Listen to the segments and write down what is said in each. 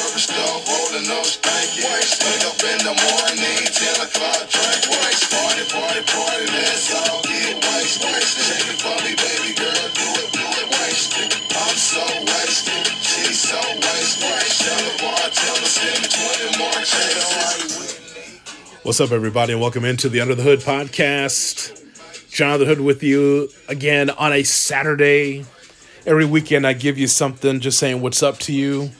Rolling. Wake up in the morning, 10 o'clock, drink waste. Party, party, party, let's all get waste, waste. Shake it for me, baby girl, do it, do it, waste. I'm so wasted, she's so. Tell the bartender, send me 20 more. What's up, everybody, and welcome into the Under the Hood podcast. Jonathan Hood with you again on a Saturday. Every weekend, I give you something just saying what's up to you.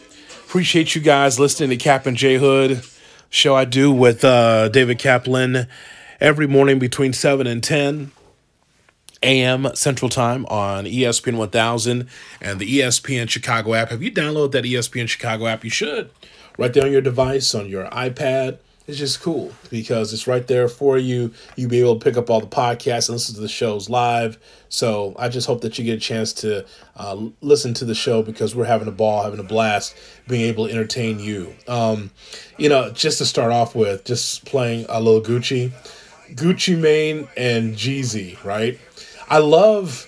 Appreciate you guys listening to Cap and J Hood show I do with uh, David Kaplan every morning between 7 and 10 a.m. Central Time on ESPN 1000 and the ESPN Chicago app. Have you downloaded that ESPN Chicago app? You should. Right there on your device, on your iPad. It's just cool because it's right there for you. You'll be able to pick up all the podcasts and listen to the shows live. So I just hope that you get a chance to uh, listen to the show because we're having a ball, having a blast, being able to entertain you. Um, you know, just to start off with, just playing a little Gucci, Gucci Mane and Jeezy, right? I love,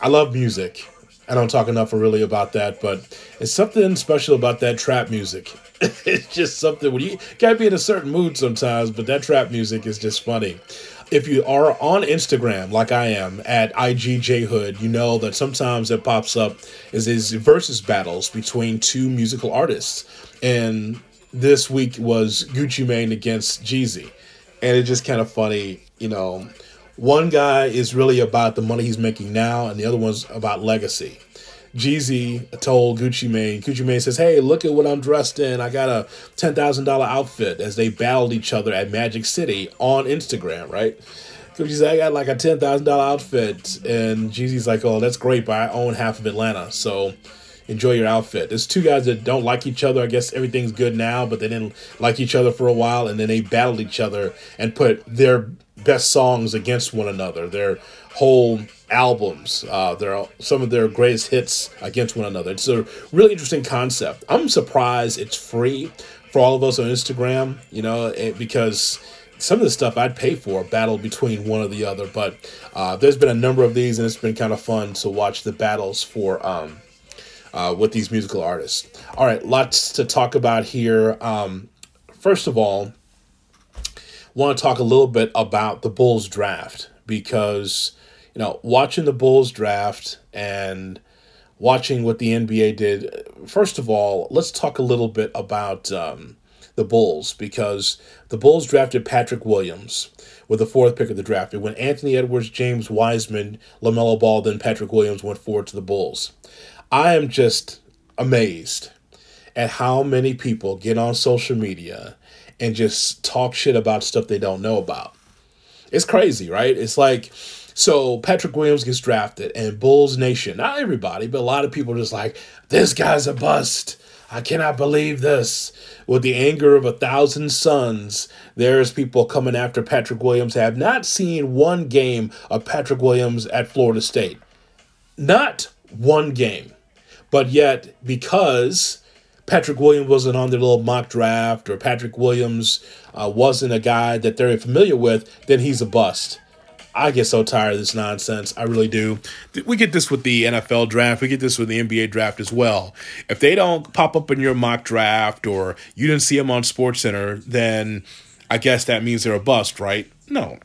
I love music. I don't talk enough really about that, but it's something special about that trap music. it's just something when you gotta be in a certain mood sometimes, but that trap music is just funny. If you are on Instagram, like I am at IGJHood, you know that sometimes it pops up is these versus battles between two musical artists. And this week was Gucci Mane against Jeezy. And it's just kind of funny, you know. One guy is really about the money he's making now, and the other one's about legacy. Jeezy told Gucci Mane, Gucci Mane says, Hey, look at what I'm dressed in. I got a $10,000 outfit as they battled each other at Magic City on Instagram, right? Gucci said, I got like a $10,000 outfit. And Jeezy's like, Oh, that's great, but I own half of Atlanta. So enjoy your outfit. There's two guys that don't like each other. I guess everything's good now, but they didn't like each other for a while. And then they battled each other and put their best songs against one another. Their whole albums, uh, their some of their greatest hits against one another. It's a really interesting concept. I'm surprised it's free for all of us on Instagram. You know, it, because some of the stuff I'd pay for battle between one or the other. But uh, there's been a number of these, and it's been kind of fun to watch the battles for. Um, uh, with these musical artists. All right, lots to talk about here. Um, first of all, want to talk a little bit about the Bulls draft because you know watching the Bulls draft and watching what the NBA did. First of all, let's talk a little bit about um, the Bulls because the Bulls drafted Patrick Williams with the fourth pick of the draft. It went Anthony Edwards, James Wiseman, LaMelo Ball, then Patrick Williams went forward to the Bulls. I am just amazed at how many people get on social media and just talk shit about stuff they don't know about. It's crazy, right? It's like, so Patrick Williams gets drafted, and Bulls Nation, not everybody, but a lot of people are just like, this guy's a bust. I cannot believe this. With the anger of a thousand suns, there's people coming after Patrick Williams have not seen one game of Patrick Williams at Florida State. Not one game. But yet, because Patrick Williams wasn't on their little mock draft, or Patrick Williams uh, wasn't a guy that they're familiar with, then he's a bust. I get so tired of this nonsense. I really do. We get this with the NFL draft. We get this with the NBA draft as well. If they don't pop up in your mock draft or you didn't see them on Sports Center, then I guess that means they're a bust, right? No,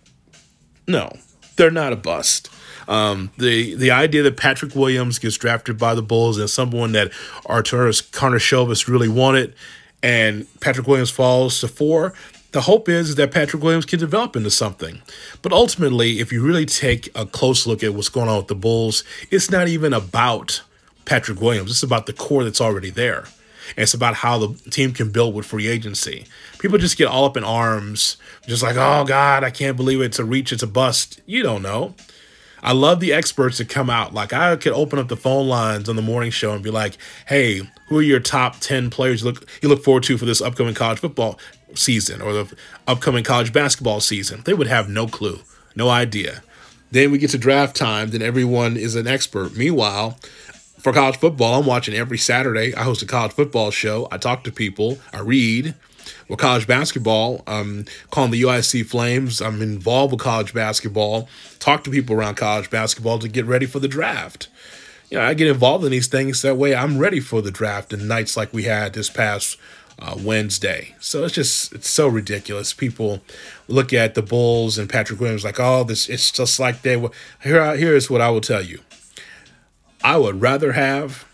no, they're not a bust. Um, the the idea that Patrick Williams gets drafted by the Bulls and someone that Arturas Karnisovas really wanted, and Patrick Williams falls to four. The hope is that Patrick Williams can develop into something. But ultimately, if you really take a close look at what's going on with the Bulls, it's not even about Patrick Williams. It's about the core that's already there. And it's about how the team can build with free agency. People just get all up in arms, just like, oh God, I can't believe it's a reach, it's a bust. You don't know. I love the experts that come out. Like I could open up the phone lines on the morning show and be like, "Hey, who are your top ten players you look you look forward to for this upcoming college football season or the upcoming college basketball season?" They would have no clue, no idea. Then we get to draft time. Then everyone is an expert. Meanwhile, for college football, I'm watching every Saturday. I host a college football show. I talk to people. I read. With college basketball, I'm calling the UIC Flames. I'm involved with college basketball. Talk to people around college basketball to get ready for the draft. you know, I get involved in these things. That way, I'm ready for the draft and nights like we had this past uh, Wednesday. So it's just it's so ridiculous. People look at the Bulls and Patrick Williams like, oh, this it's just like they were. Here, here's what I will tell you. I would rather have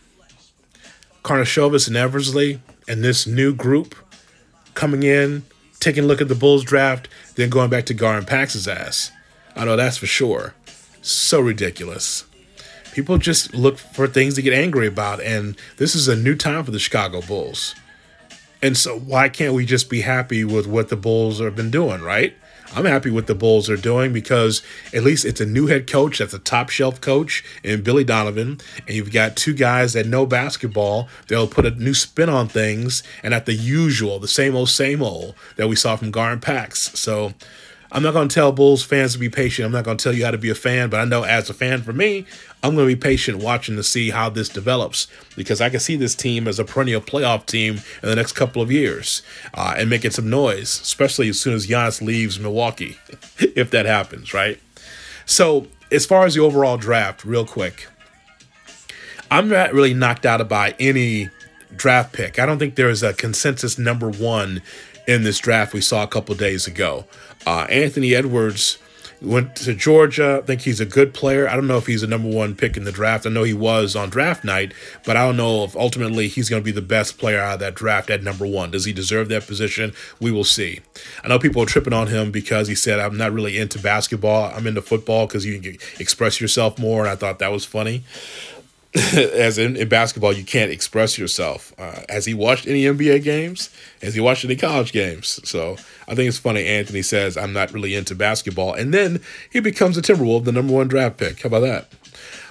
Karnisovas and Eversley and this new group coming in, taking a look at the Bulls draft, than going back to Gar Pax's ass. I know that's for sure. So ridiculous. People just look for things to get angry about, and this is a new time for the Chicago Bulls. And so, why can't we just be happy with what the Bulls have been doing, right? I'm happy with the Bulls are doing because at least it's a new head coach that's a top shelf coach in Billy Donovan, and you've got two guys that know basketball. They'll put a new spin on things, and at the usual, the same old, same old that we saw from Gar and Pax. So I'm not going to tell Bulls fans to be patient. I'm not going to tell you how to be a fan, but I know as a fan for me, I'm going to be patient watching to see how this develops because I can see this team as a perennial playoff team in the next couple of years uh, and making some noise, especially as soon as Giannis leaves Milwaukee, if that happens, right? So, as far as the overall draft, real quick, I'm not really knocked out by any draft pick. I don't think there is a consensus number one in this draft we saw a couple days ago. Uh, Anthony Edwards went to Georgia. I think he's a good player. I don't know if he's a number one pick in the draft. I know he was on draft night, but I don't know if ultimately he's going to be the best player out of that draft at number one. Does he deserve that position? We will see. I know people are tripping on him because he said, I'm not really into basketball. I'm into football because you can express yourself more. And I thought that was funny. as in, in, basketball, you can't express yourself. Uh, has he watched any NBA games? Has he watched any college games? So I think it's funny. Anthony says, I'm not really into basketball. And then he becomes a Timberwolf, the number one draft pick. How about that?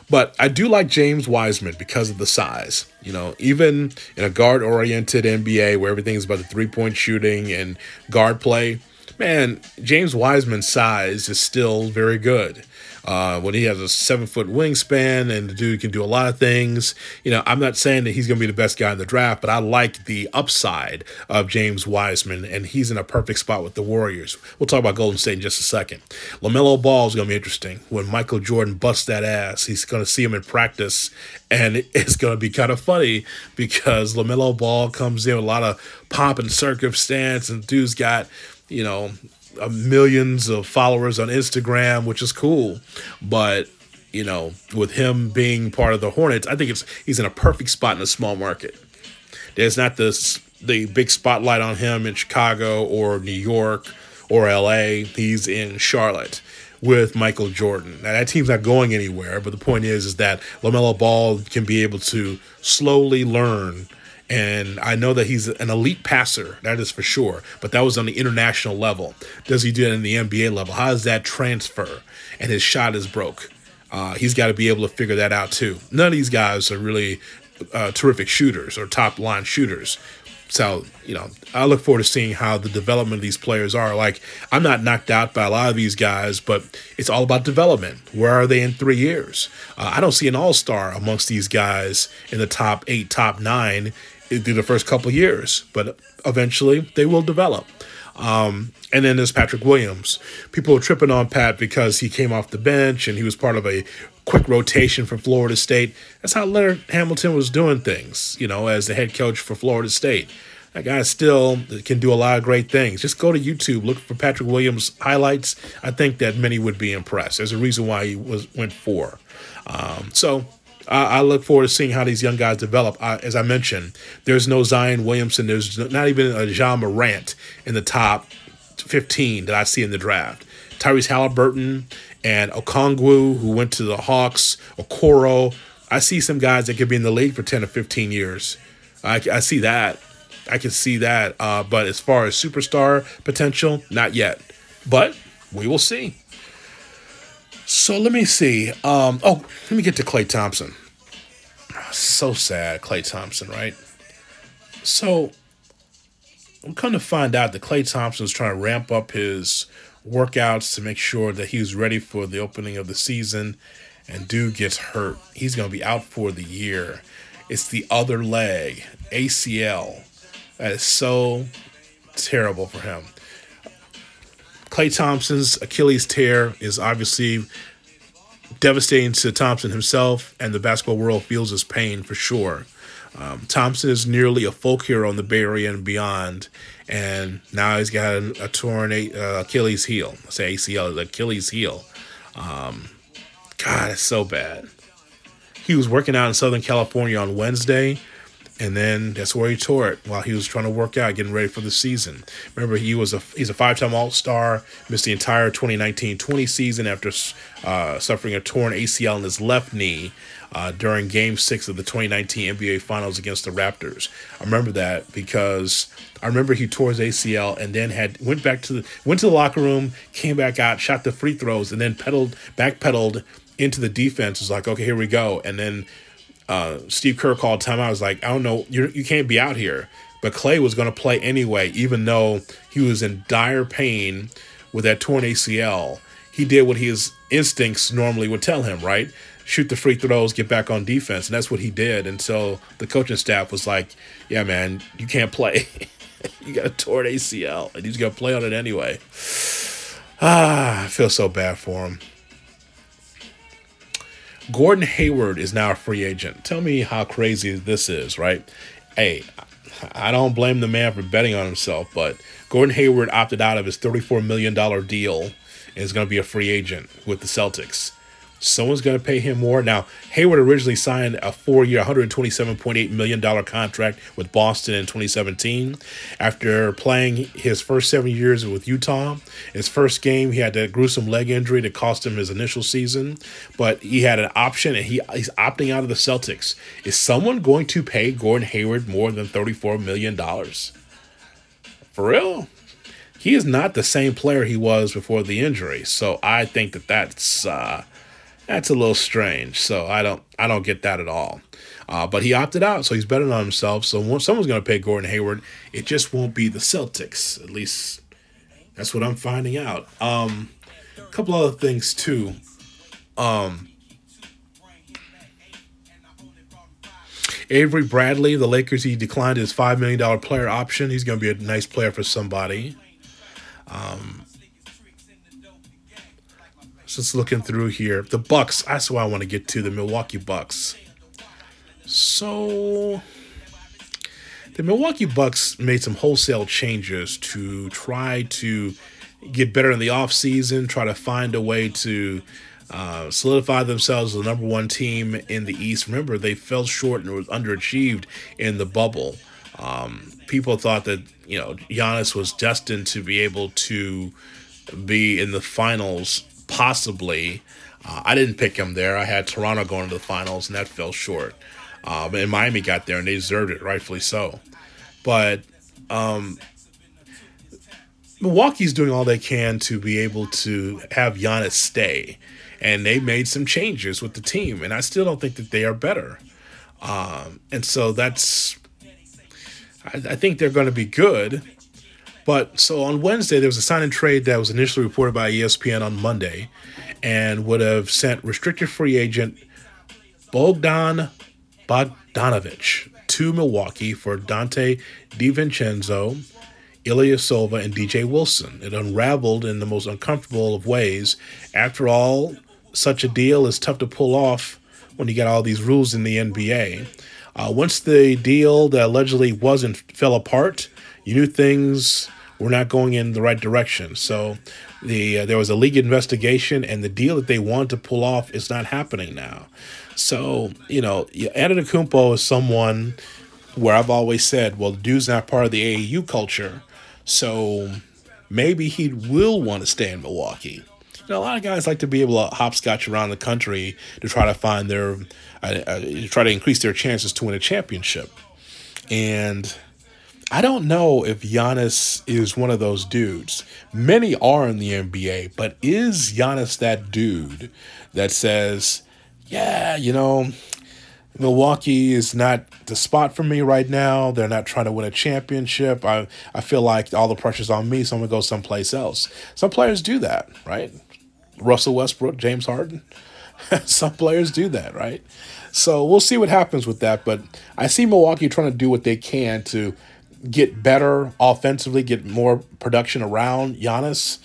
But I do like James Wiseman because of the size. You know, even in a guard oriented NBA where everything is about the three point shooting and guard play, man, James Wiseman's size is still very good. Uh, when he has a seven foot wingspan and the dude can do a lot of things. You know, I'm not saying that he's going to be the best guy in the draft, but I like the upside of James Wiseman, and he's in a perfect spot with the Warriors. We'll talk about Golden State in just a second. LaMelo Ball is going to be interesting. When Michael Jordan busts that ass, he's going to see him in practice, and it's going to be kind of funny because LaMelo Ball comes in with a lot of pomp and circumstance, and dude's got you know Uh, millions of followers on Instagram, which is cool. But you know, with him being part of the Hornets, I think it's he's in a perfect spot in a small market. There's not this the big spotlight on him in Chicago or New York or LA. He's in Charlotte with Michael Jordan. Now that team's not going anywhere, but the point is is that LaMelo Ball can be able to slowly learn and I know that he's an elite passer, that is for sure. But that was on the international level. Does he do it in the NBA level? How does that transfer? And his shot is broke. Uh, he's got to be able to figure that out too. None of these guys are really uh, terrific shooters or top line shooters. So, you know, I look forward to seeing how the development of these players are. Like, I'm not knocked out by a lot of these guys, but it's all about development. Where are they in three years? Uh, I don't see an all star amongst these guys in the top eight, top nine through the first couple years, but eventually they will develop. Um, and then there's Patrick Williams. People are tripping on Pat because he came off the bench and he was part of a quick rotation for Florida State. That's how Leonard Hamilton was doing things, you know, as the head coach for Florida State. That guy still can do a lot of great things. Just go to YouTube, look for Patrick Williams highlights. I think that many would be impressed. There's a reason why he was went four. Um, so I look forward to seeing how these young guys develop. as I mentioned, there's no Zion Williamson. There's not even a Ja Morant in the top 15 that I see in the draft. Tyrese Halliburton and Okongwu, who went to the Hawks, Okoro. I see some guys that could be in the league for 10 or 15 years. I, I see that. I can see that. Uh, but as far as superstar potential, not yet. But we will see. So let me see. Um, oh, let me get to Klay Thompson. So sad, Klay Thompson, right? So I'm come to find out that Klay Thompson is trying to ramp up his workouts to make sure that he's ready for the opening of the season. And dude gets hurt. He's going to be out for the year. It's the other leg, ACL. That is so terrible for him. Klay Thompson's Achilles tear is obviously devastating to Thompson himself, and the basketball world feels his pain for sure. Um, Thompson is nearly a folk hero in the Bay Area and beyond, and now he's got a, a torn uh, Achilles heel. I say ACL, Achilles heel. Um, God, it's so bad. He was working out in Southern California on Wednesday and then that's where he tore it while he was trying to work out, getting ready for the season. Remember, he was a he's a five time All Star, missed the entire 2019-20 season after uh, suffering a torn ACL in his left knee uh, during Game Six of the 2019 NBA Finals against the Raptors. I remember that because I remember he tore his ACL and then had went back to the went to the locker room, came back out, shot the free throws, and then pedaled back pedaled into the defense. Was like, okay, here we go, and then uh, Steve Kerr called timeout. I was like, I don't know, you you can't be out here. But Klay was going to play anyway, even though he was in dire pain with that torn ACL. He did what his instincts normally would tell him, right? Shoot the free throws, get back on defense, and that's what he did. And so the coaching staff was like, "Yeah, man, you can't play. you got a torn ACL, and he's going to play on it anyway." Ah, I feel so bad for him. Gordon Hayward is now a free agent. Tell me how crazy this is, right? Hey, I don't blame the man for betting on himself, but Gordon Hayward opted out of his $34 million deal and is going to be a free agent with the Celtics. Someone's going to pay him more. Now, Hayward originally signed a four year, $127.8 million contract with Boston in 2017. After playing his first seven years with Utah, his first game, he had that gruesome leg injury that cost him his initial season. But he had an option and he, he's opting out of the Celtics. Is someone going to pay Gordon Hayward more than $34 million? For real? He is not the same player he was before the injury. So I think that that's. Uh, that's a little strange. So I don't I don't get that at all. Uh, but he opted out, so he's betting on himself. So someone's going to pay Gordon Hayward. It just won't be the Celtics. At least that's what I'm finding out. Um, a couple other things too. Um, Avery Bradley, the Lakers, he declined his $5 million player option. He's going to be a nice player for somebody. Um, just looking through here. The Bucks, that's why I want to get to, the Milwaukee Bucks. So the Milwaukee Bucks made some wholesale changes to try to get better in the offseason, try to find a way to uh, solidify themselves as the number one team in the East. Remember, they fell short and was underachieved in the bubble. Um, people thought that you know Giannis was destined to be able to be in the finals possibly. Uh, I didn't pick him there. I had Toronto going to the finals, and that fell short. Um, and Miami got there, and they deserved it, rightfully so. But um, Milwaukee's doing all they can to be able to have Giannis stay, and they made some changes with the team, and I still don't think that they are better. Um, and so that's, I, I think they're going to be good. But so on Wednesday, there was a sign and trade that was initially reported by ESPN on Monday and would have sent restricted free agent Bogdan Bogdanovich to Milwaukee for Donte DiVincenzo, Ilyasova, and DJ Wilson. It unraveled in the most uncomfortable of ways. After all, such a deal is tough to pull off when you got all these rules in the NBA. Uh, once the deal that allegedly wasn't fell apart, you knew things we're not going in the right direction. So the uh, there was a league investigation, and the deal that they wanted to pull off is not happening now. So you know, Antetokounmpo is someone where I've always said, well, dude's not part of the AAU culture, so maybe he will want to stay in Milwaukee. You know, a lot of guys like to be able to hopscotch around the country to try to find their, uh, uh, try to increase their chances to win a championship. And I don't know if Giannis is one of those dudes. Many are in the NBA, but is Giannis that dude that says, yeah, you know, Milwaukee is not the spot for me right now. They're not trying to win a championship. I, I feel like all the pressure's on me, so I'm going to go someplace else. Some players do that, right? Russell Westbrook, James Harden. Some players do that, right? So we'll see what happens with that. But I see Milwaukee trying to do what they can to get better offensively, get more production around Giannis,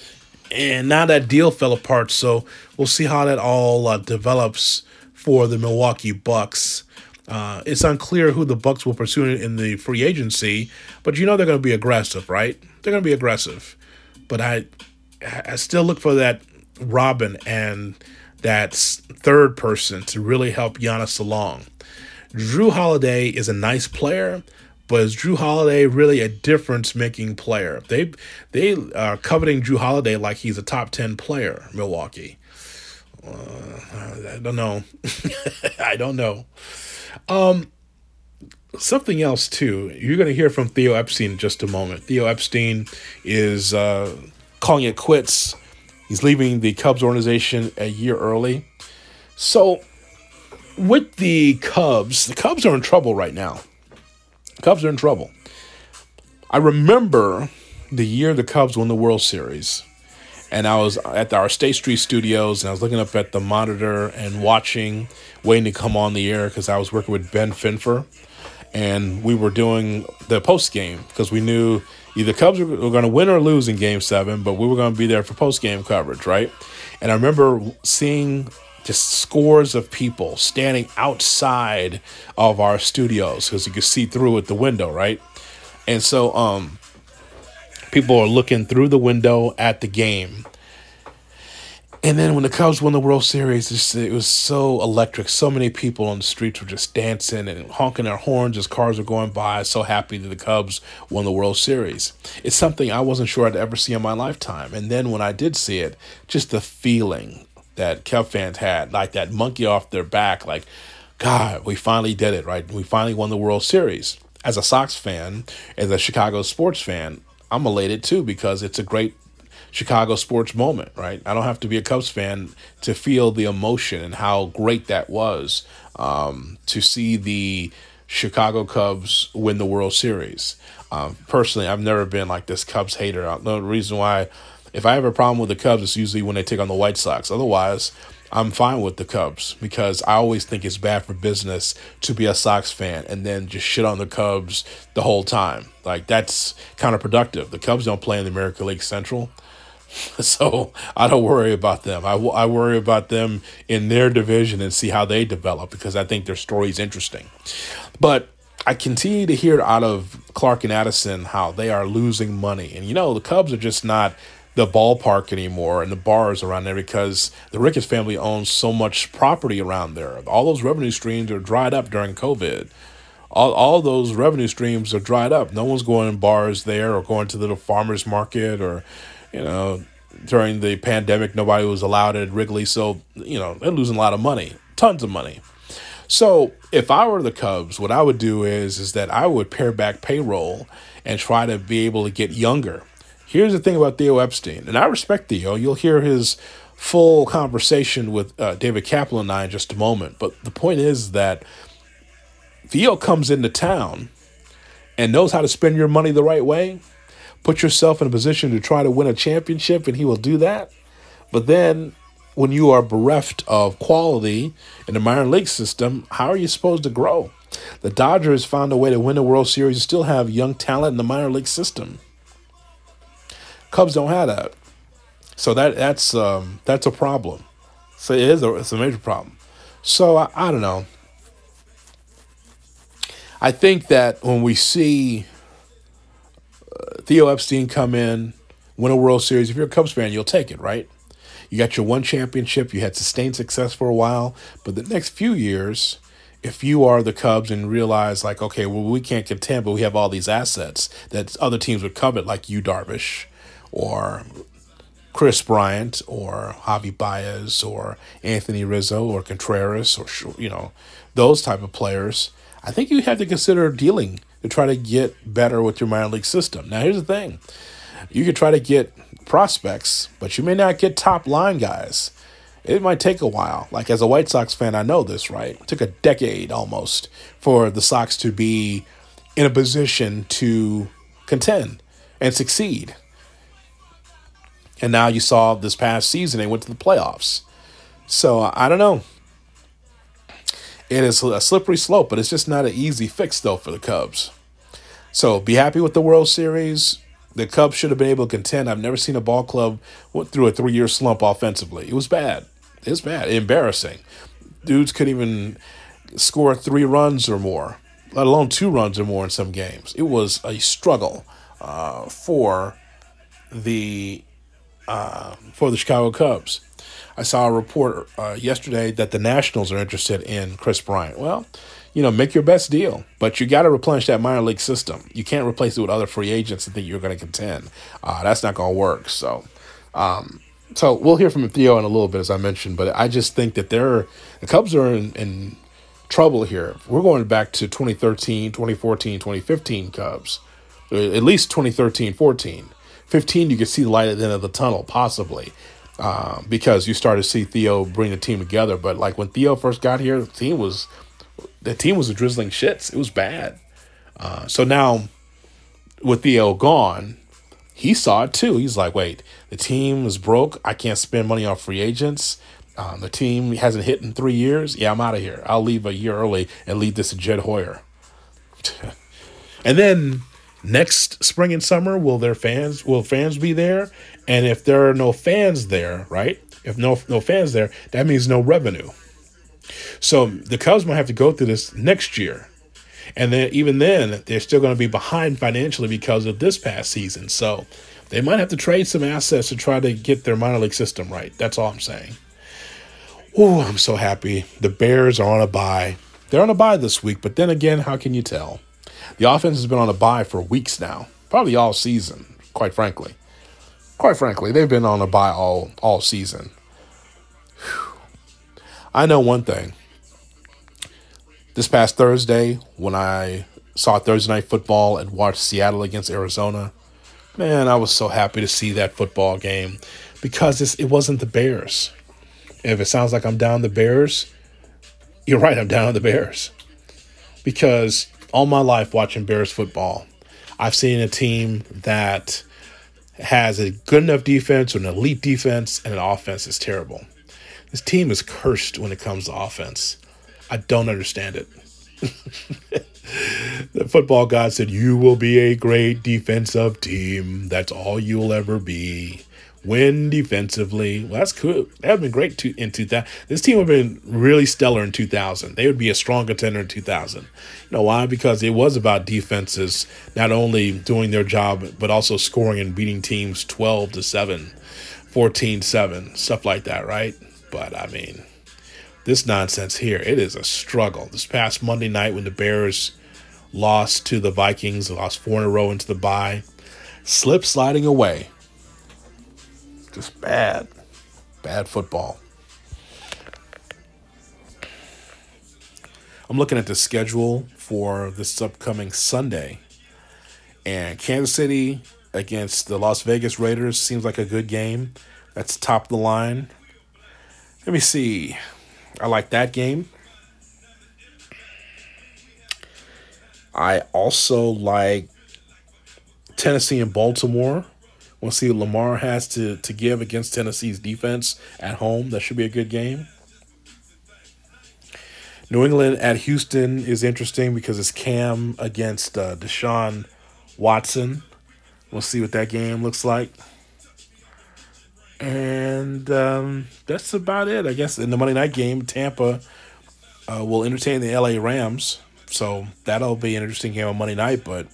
and now that deal fell apart. So we'll see how that all uh, develops for the Milwaukee Bucks. Uh, it's unclear who the Bucks will pursue in the free agency, but you know they're going to be aggressive, right? They're going to be aggressive. But I, I still look for that Robin and that third person to really help Giannis along. Jrue Holiday is a nice player, but is Jrue Holiday really a difference making player? They they are coveting Jrue Holiday like he's a top ten player. Milwaukee. Uh, I don't know. I don't know. Um, something else too. You're going to hear from Theo Epstein in just a moment. Theo Epstein is uh, calling it quits. He's leaving the Cubs organization a year early. So, with the Cubs, the Cubs are in trouble right now. Cubs are in trouble. I remember the year the Cubs won the World Series, and I was at our State Street studios, and I was looking up at the monitor and watching, waiting to come on the air because I was working with Ben Finfer, and we were doing the post game because we knew either Cubs were, going to win or lose in Game Seven, but we were going to be there for post game coverage, right? And I remember seeing just scores of people standing outside of our studios because you could see through at the window, right? And so, um, people are looking through the window at the game and then when the Cubs won the World Series, it was so electric. So many people on the streets were just dancing and honking their horns as cars were going by. So happy that the Cubs won the World Series. It's something I wasn't sure I'd ever see in my lifetime. And then when I did see it, just the feeling that Cub fans had, like that monkey off their back, like, God, we finally did it, right? We finally won the World Series. As a Sox fan, as a Chicago sports fan, I'm elated too because it's a great Chicago sports moment, right? I don't have to be a Cubs fan to feel the emotion and how great that was um, to see the Chicago Cubs win the World Series. Um, personally, I've never been like this Cubs hater. The reason why, if I have a problem with the Cubs, it's usually when they take on the White Sox. Otherwise, I'm fine with the Cubs because I always think it's bad for business to be a Sox fan and then just shit on the Cubs the whole time. Like that's counterproductive. The Cubs don't play in the American League Central. So I don't worry about them. I, I worry about them in their division and see how they develop because I think their story is interesting. But I continue to hear out of Clark and Addison how they are losing money. And you know, the Cubs are just not the ballpark anymore and the bars around there because the Ricketts family owns so much property around there. All those revenue streams are dried up during COVID. All, all those revenue streams are dried up. No one's going in bars there or going to the little farmer's market or you know, during the pandemic, nobody was allowed at Wrigley, so you know they're losing a lot of money, tons of money. So if I were the Cubs, what I would do is is that I would pare back payroll and try to be able to get younger. Here's the thing about Theo Epstein, and I respect Theo. You'll hear his full conversation with uh, David Kaplan and I in just a moment. But the point is that Theo comes into town and knows how to spend your money the right way put yourself in a position to try to win a championship, and he will do that. But then, when you are bereft of quality in the minor league system, how are you supposed to grow? The Dodgers found a way to win the World Series and still have young talent in the minor league system. Cubs don't have that, so that that's um, that's a problem. So it is a, it's a major problem. So I, I don't know. I think that when we see Theo Epstein come in, win a World Series. If you're a Cubs fan, Yu'll take it, right? You got your one championship. You had sustained success for a while, but the next few years, if you are the Cubs and realize like, okay, well, we can't contend, but we have all these assets that other teams would covet, like you, Darvish, or Kris Bryant, or Javy Baez, or Anthony Rizzo, or Contreras, or you know, those type of players. I think you have to consider dealing to try to get better with your minor league system. Now, here's the thing you could try to get prospects, but you may not get top line guys. It might take a while. Like, as a White Sox fan, I know this, right? It took a decade almost for the Sox to be in a position to contend and succeed. And now you saw this past season, they went to the playoffs. So I don't know. It is a slippery slope, but it's just not an easy fix though for the Cubs. So be happy with the World Series. The Cubs should have been able to contend. I've never seen a ball club went through a three year slump offensively. It was bad. It was bad. Embarrassing. Dudes couldn't even score three runs or more, let alone two runs or more in some games. It was a struggle uh, for the uh, for the Chicago Cubs. I saw a report uh, yesterday that the Nationals are interested in Kris Bryant. Well, you know, make your best deal, but you got to replenish that minor league system. You can't replace it with other free agents and think you're going to contend. Uh, that's not going to work. So, um, so we'll hear from Theo in a little bit, as I mentioned. But I just think that they're the Cubs are in, in trouble here. We're going back to 2013, 2014, 2015 Cubs, uh, at least 2013, 14. 15, you could see light at the end of the tunnel, possibly, uh, because you started to see Theo bring the team together. But like when Theo first got here, the team was the team was a drizzling shits. It was bad. Uh, so now with Theo gone, he saw it too. He's like, wait, the team is broke. I can't spend money on free agents. Um, the team hasn't hit in three years. Yeah, I'm out of here. I'll leave a year early and leave this to Jed Hoyer. and then next spring and summer, will their fans will fans be there? And if there are no fans there, right? If no no fans there, that means no revenue. So the Cubs might have to go through this next year. And then even then, they're still going to be behind financially because of this past season. So they might have to trade some assets to try to get their minor league system right. That's all I'm saying. Oh, I'm so happy. The Bears are on a bye They're on a bye this week, but then again, how can you tell? The offense has been on a bye for weeks now, probably all season, quite frankly. Quite frankly, they've been on a bye all all season. Whew. I know one thing. This past Thursday, when I saw Thursday night football and watched Seattle against Arizona, man, I was so happy to see that football game because it wasn't the Bears. If it sounds like I'm down the Bears, you're right, I'm down the Bears. Because all my life watching Bears football, I've seen a team that has a good enough defense or an elite defense and an offense is terrible. This team is cursed when it comes to offense. I don't understand it. the football god said, You will be a great defensive team. That's all you'll ever be win defensively. Well, that's cool. That would been great to, in 2000. This team would have been really stellar in 2000. They would be a strong contender in 2000. You know why? Because it was about defenses not only doing their job, but also scoring and beating teams 12 to 7, 14 7, stuff like that, right? But I mean, this nonsense here, it is a struggle. This past Monday night when the Bears lost to the Vikings, lost four in a row into the bye, slip sliding away just bad, bad football. I'm looking at the schedule for this upcoming Sunday, and Kansas City against the Las Vegas Raiders seems like a good game. That's top of the line. Let me see. I like that game. I also like Tennessee and Baltimore. We'll see Lamar has to, to give against Tennessee's defense at home. That should be a good game. New England at Houston is interesting because it's Cam against uh, Deshaun Watson. We'll see what that game looks like. And um, that's about it, I guess. In the Monday night game, Tampa uh, will entertain the LA Rams. So that'll be an interesting game on Monday night. But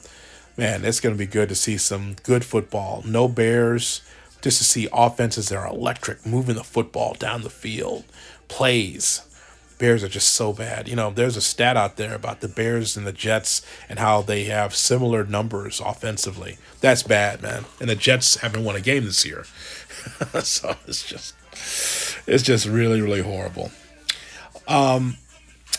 man, it's going to be good to see some good football. No Bears, just to see offenses that are electric, moving the football down the field, plays. Bears are just so bad. You know, there's a stat out there about the Bears and the Jets and how they have similar numbers offensively. That's bad, man. And the Jets haven't won a game this year. so it's just it's just really, really horrible. Um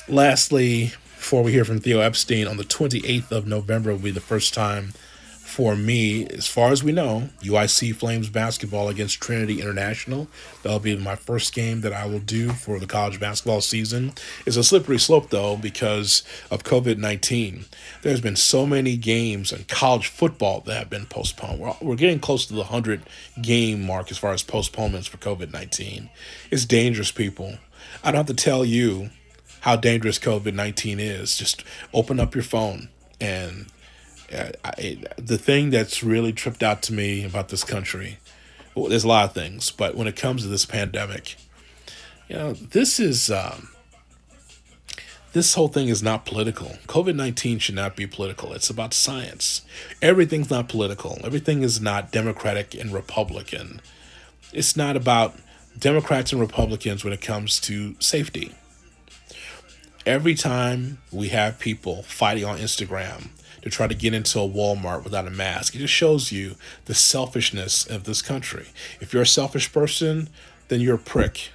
lastly, before we hear from Theo Epstein on the 28th of November will be the first time for me, as far as we know, UIC Flames basketball against Trinity International. That'll be my first game that I will do for the college basketball season. It's a slippery slope, though, because of COVID 19. There's been so many games in college football that have been postponed. We're, we're getting close to the 100 game mark as far as postponements for COVID 19. It's dangerous, people. I don't have to tell you how dangerous COVID 19 is. Just open up your phone and I, the thing that's really tripped out to me about this country, well, there's a lot of things, but when it comes to this pandemic, you know, this is um, this whole thing is not political. COVID 19 should not be political. It's about science. Everything's not political. Everything is not Democratic and Republican. It's not about Democrats and Republicans when it comes to safety. Every time we have people fighting on Instagram to try to get into a Walmart without a mask, it just shows you the selfishness of this country. If you're a selfish person, then you're a prick.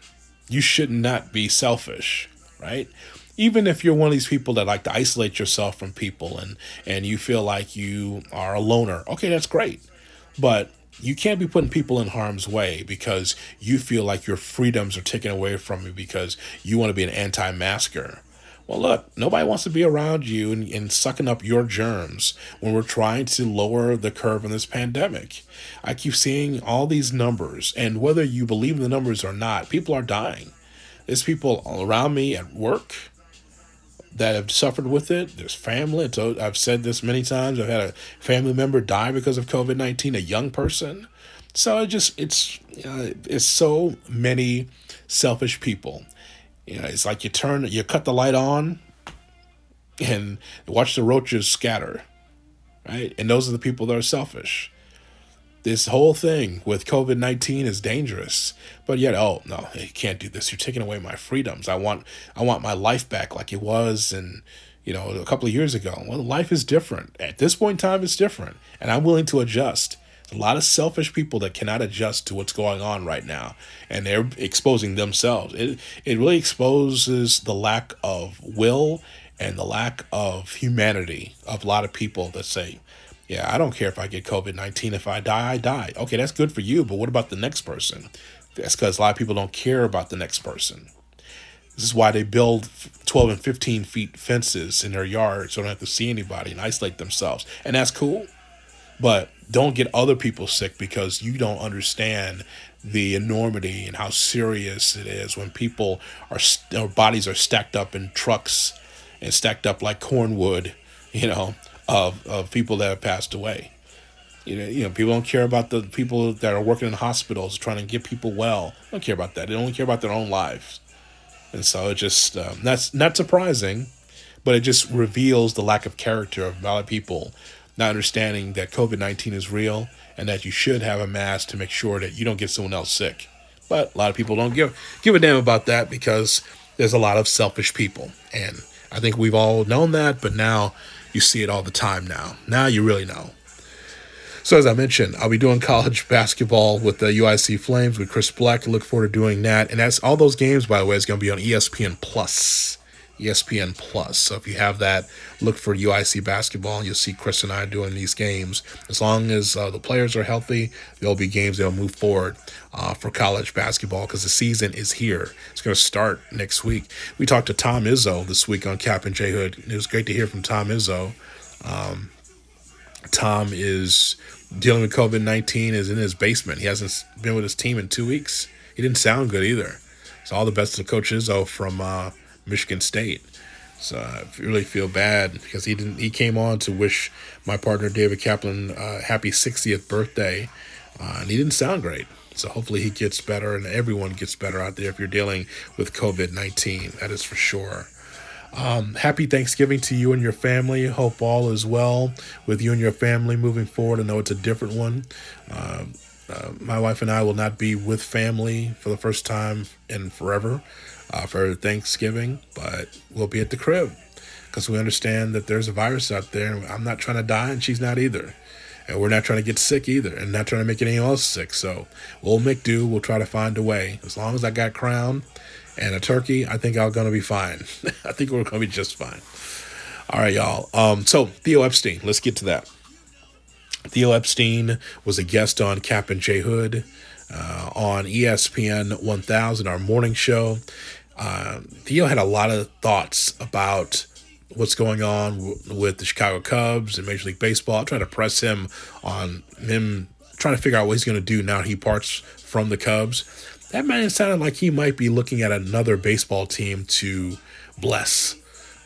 You should not be selfish, right? even if you're one of these people that like to isolate yourself from people and and you feel like you are a loner okay that's great but you can't be putting people in harm's way because you feel like your freedoms are taken away from you because you want to be an anti-masker well look nobody wants to be around you and, and sucking up your germs when we're trying to lower the curve in this pandemic i keep seeing all these numbers and whether you believe in the numbers or not people are dying there's people around me at work that have suffered with it. There's family. I've said this many times. I've had a family member die because of COVID nineteen, a young person. So it just it's know, it's so many selfish people. You know, it's like you turn you cut the light on and watch the roaches scatter. Right? And those are the people that are selfish this whole thing with COVID 19 is dangerous. But yet, oh no, you can't do this. You're taking away my freedoms. I want I want my life back like it was and you know, a couple of years ago. Well, life is different. At this point in time, it's different. And I'm willing to adjust. A lot of selfish people that cannot adjust to what's going on right now. And they're exposing themselves. It it really exposes the lack of will and the lack of humanity of a lot of people that say, yeah, I don't care if I get COVID 19. If I die, I die. Okay, that's good for you, but what about the next person? That's because a lot of people don't care about the next person. This is why they build 12 and 15 feet fences in their yards so they don't have to see anybody and isolate themselves. And that's cool. But don't get other people sick because you don't understand the enormity and how serious it is when people are, their bodies are stacked up in trucks and stacked up like cornwood, you know, of, of people that have passed away. You know, you know, people don't care about the people that are working in hospitals trying to get people well. They don't care about that. They only care about their own lives. And so it just um, that's not surprising, but it just reveals the lack of character of a lot of people not understanding that COVID nineteen is real and that you should have a mask to make sure that you don't get someone else sick. But a lot of people don't give give a damn about that because there's a lot of selfish people, and I think we've all known that. But now you see it all the time now. Now you really know. So as I mentioned, I'll be doing college basketball with the UIC Flames with Chris Black. Look forward to doing that. And that's all those games, by the way, is going to be on ESPN Plus. ESPN Plus. So if you have that, look for UIC basketball. You'll see Chris and I doing these games. As long as uh, the players are healthy, there'll be games that'll move forward uh, for college basketball because the season is here. It's going to start next week. We talked to Tom Izzo this week on Cap and J Hood. It was great to hear from Tom Izzo. Um, Tom is dealing with COVID 19, is in his basement. He hasn't been with his team in two weeks. He didn't sound good either. So all the best to Coach Izzo from uh, Michigan State. So I really feel bad because he didn't. He came on to wish my partner David Kaplan uh, happy 60th birthday, uh, and he didn't sound great. So hopefully he gets better, and everyone gets better out there if you're dealing with COVID 19. That is for sure. Um, happy Thanksgiving to you and your family. Hope all is well with you and your family moving forward. I know it's a different one. Uh, uh, my wife and I will not be with family for the first time in forever uh, for Thanksgiving, but we'll be at the crib because we understand that there's a virus out there. And I'm not trying to die, and she's not either. And we're not trying to get sick either, and not trying to make anyone else sick. So we'll make do. We'll try to find a way. As long as I got crown and a turkey, I think I'm going to be fine. I think we're going to be just fine. All right, y'all. Um, so Theo Epstein, let's get to that. Theo Epstein was a guest on Cap and J Hood uh, on ESPN 1000, our morning show. Uh, Theo had a lot of thoughts about what's going on w- with the Chicago Cubs and Major League Baseball. I tried to press him on him trying to figure out what he's going to do now he parts from the Cubs. That man sounded like he might be looking at another baseball team to bless.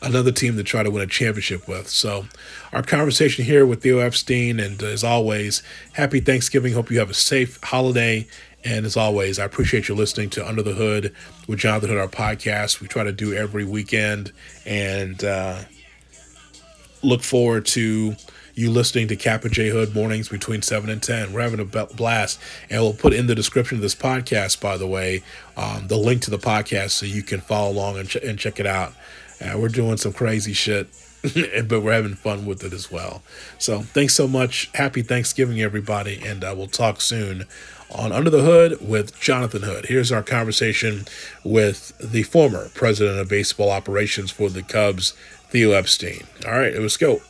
Another team to try to win a championship with. So, our conversation here with Theo Epstein, and as always, happy Thanksgiving. Hope you have a safe holiday. And as always, I appreciate you listening to Under the Hood with Jonathan Hood, our podcast. We try to do every weekend, and uh, look forward to you listening to Cap and J Hood mornings between 7 and 10. We're having a blast. And we'll put in the description of this podcast, by the way, um, the link to the podcast so you can follow along and, ch- and check it out. Uh, we're doing some crazy shit, but we're having fun with it as well. So thanks so much. Happy Thanksgiving, everybody. And uh, we'll talk soon on Under the Hood with Jonathan Hood. Here's our conversation with the former president of baseball operations for the Cubs, Theo Epstein. All right, let's go.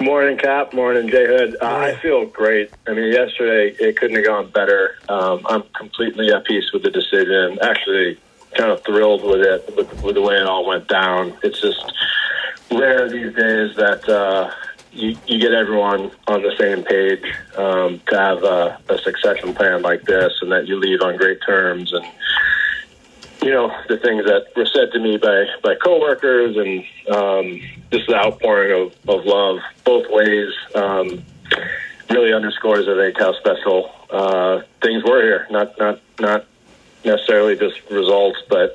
Morning, Kap. Morning, J Hood. Uh, I feel great. I mean, yesterday it couldn't have gone better. Um, I'm completely at peace with the decision. Actually, kind of thrilled with it, with, with the way it all went down. It's just rare these days that uh, you, you get everyone on the same page um, to have a, a succession plan like this, and that you leave on great terms and you know the things that were said to me by by coworkers and um, just the outpouring of, of love both ways um, really underscores I think how special uh, things were here. Not not not necessarily just results, but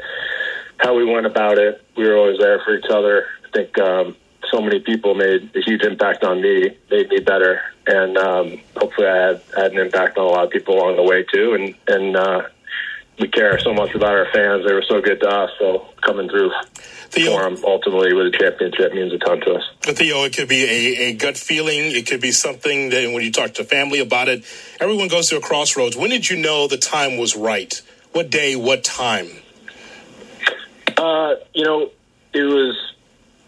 how we went about it. We were always there for each other. I think um, so many people made a huge impact on me, made me better, and um, hopefully I had, had an impact on a lot of people along the way too. And and uh, we care so much about our fans. They were so good to us. So coming through Theo, for them ultimately with a championship means a ton to us. Theo, it could be a, a gut feeling. It could be something that when you talk to family about it, everyone goes through a crossroads. When did you know the time was right? What day? What time? Uh, you know, it was.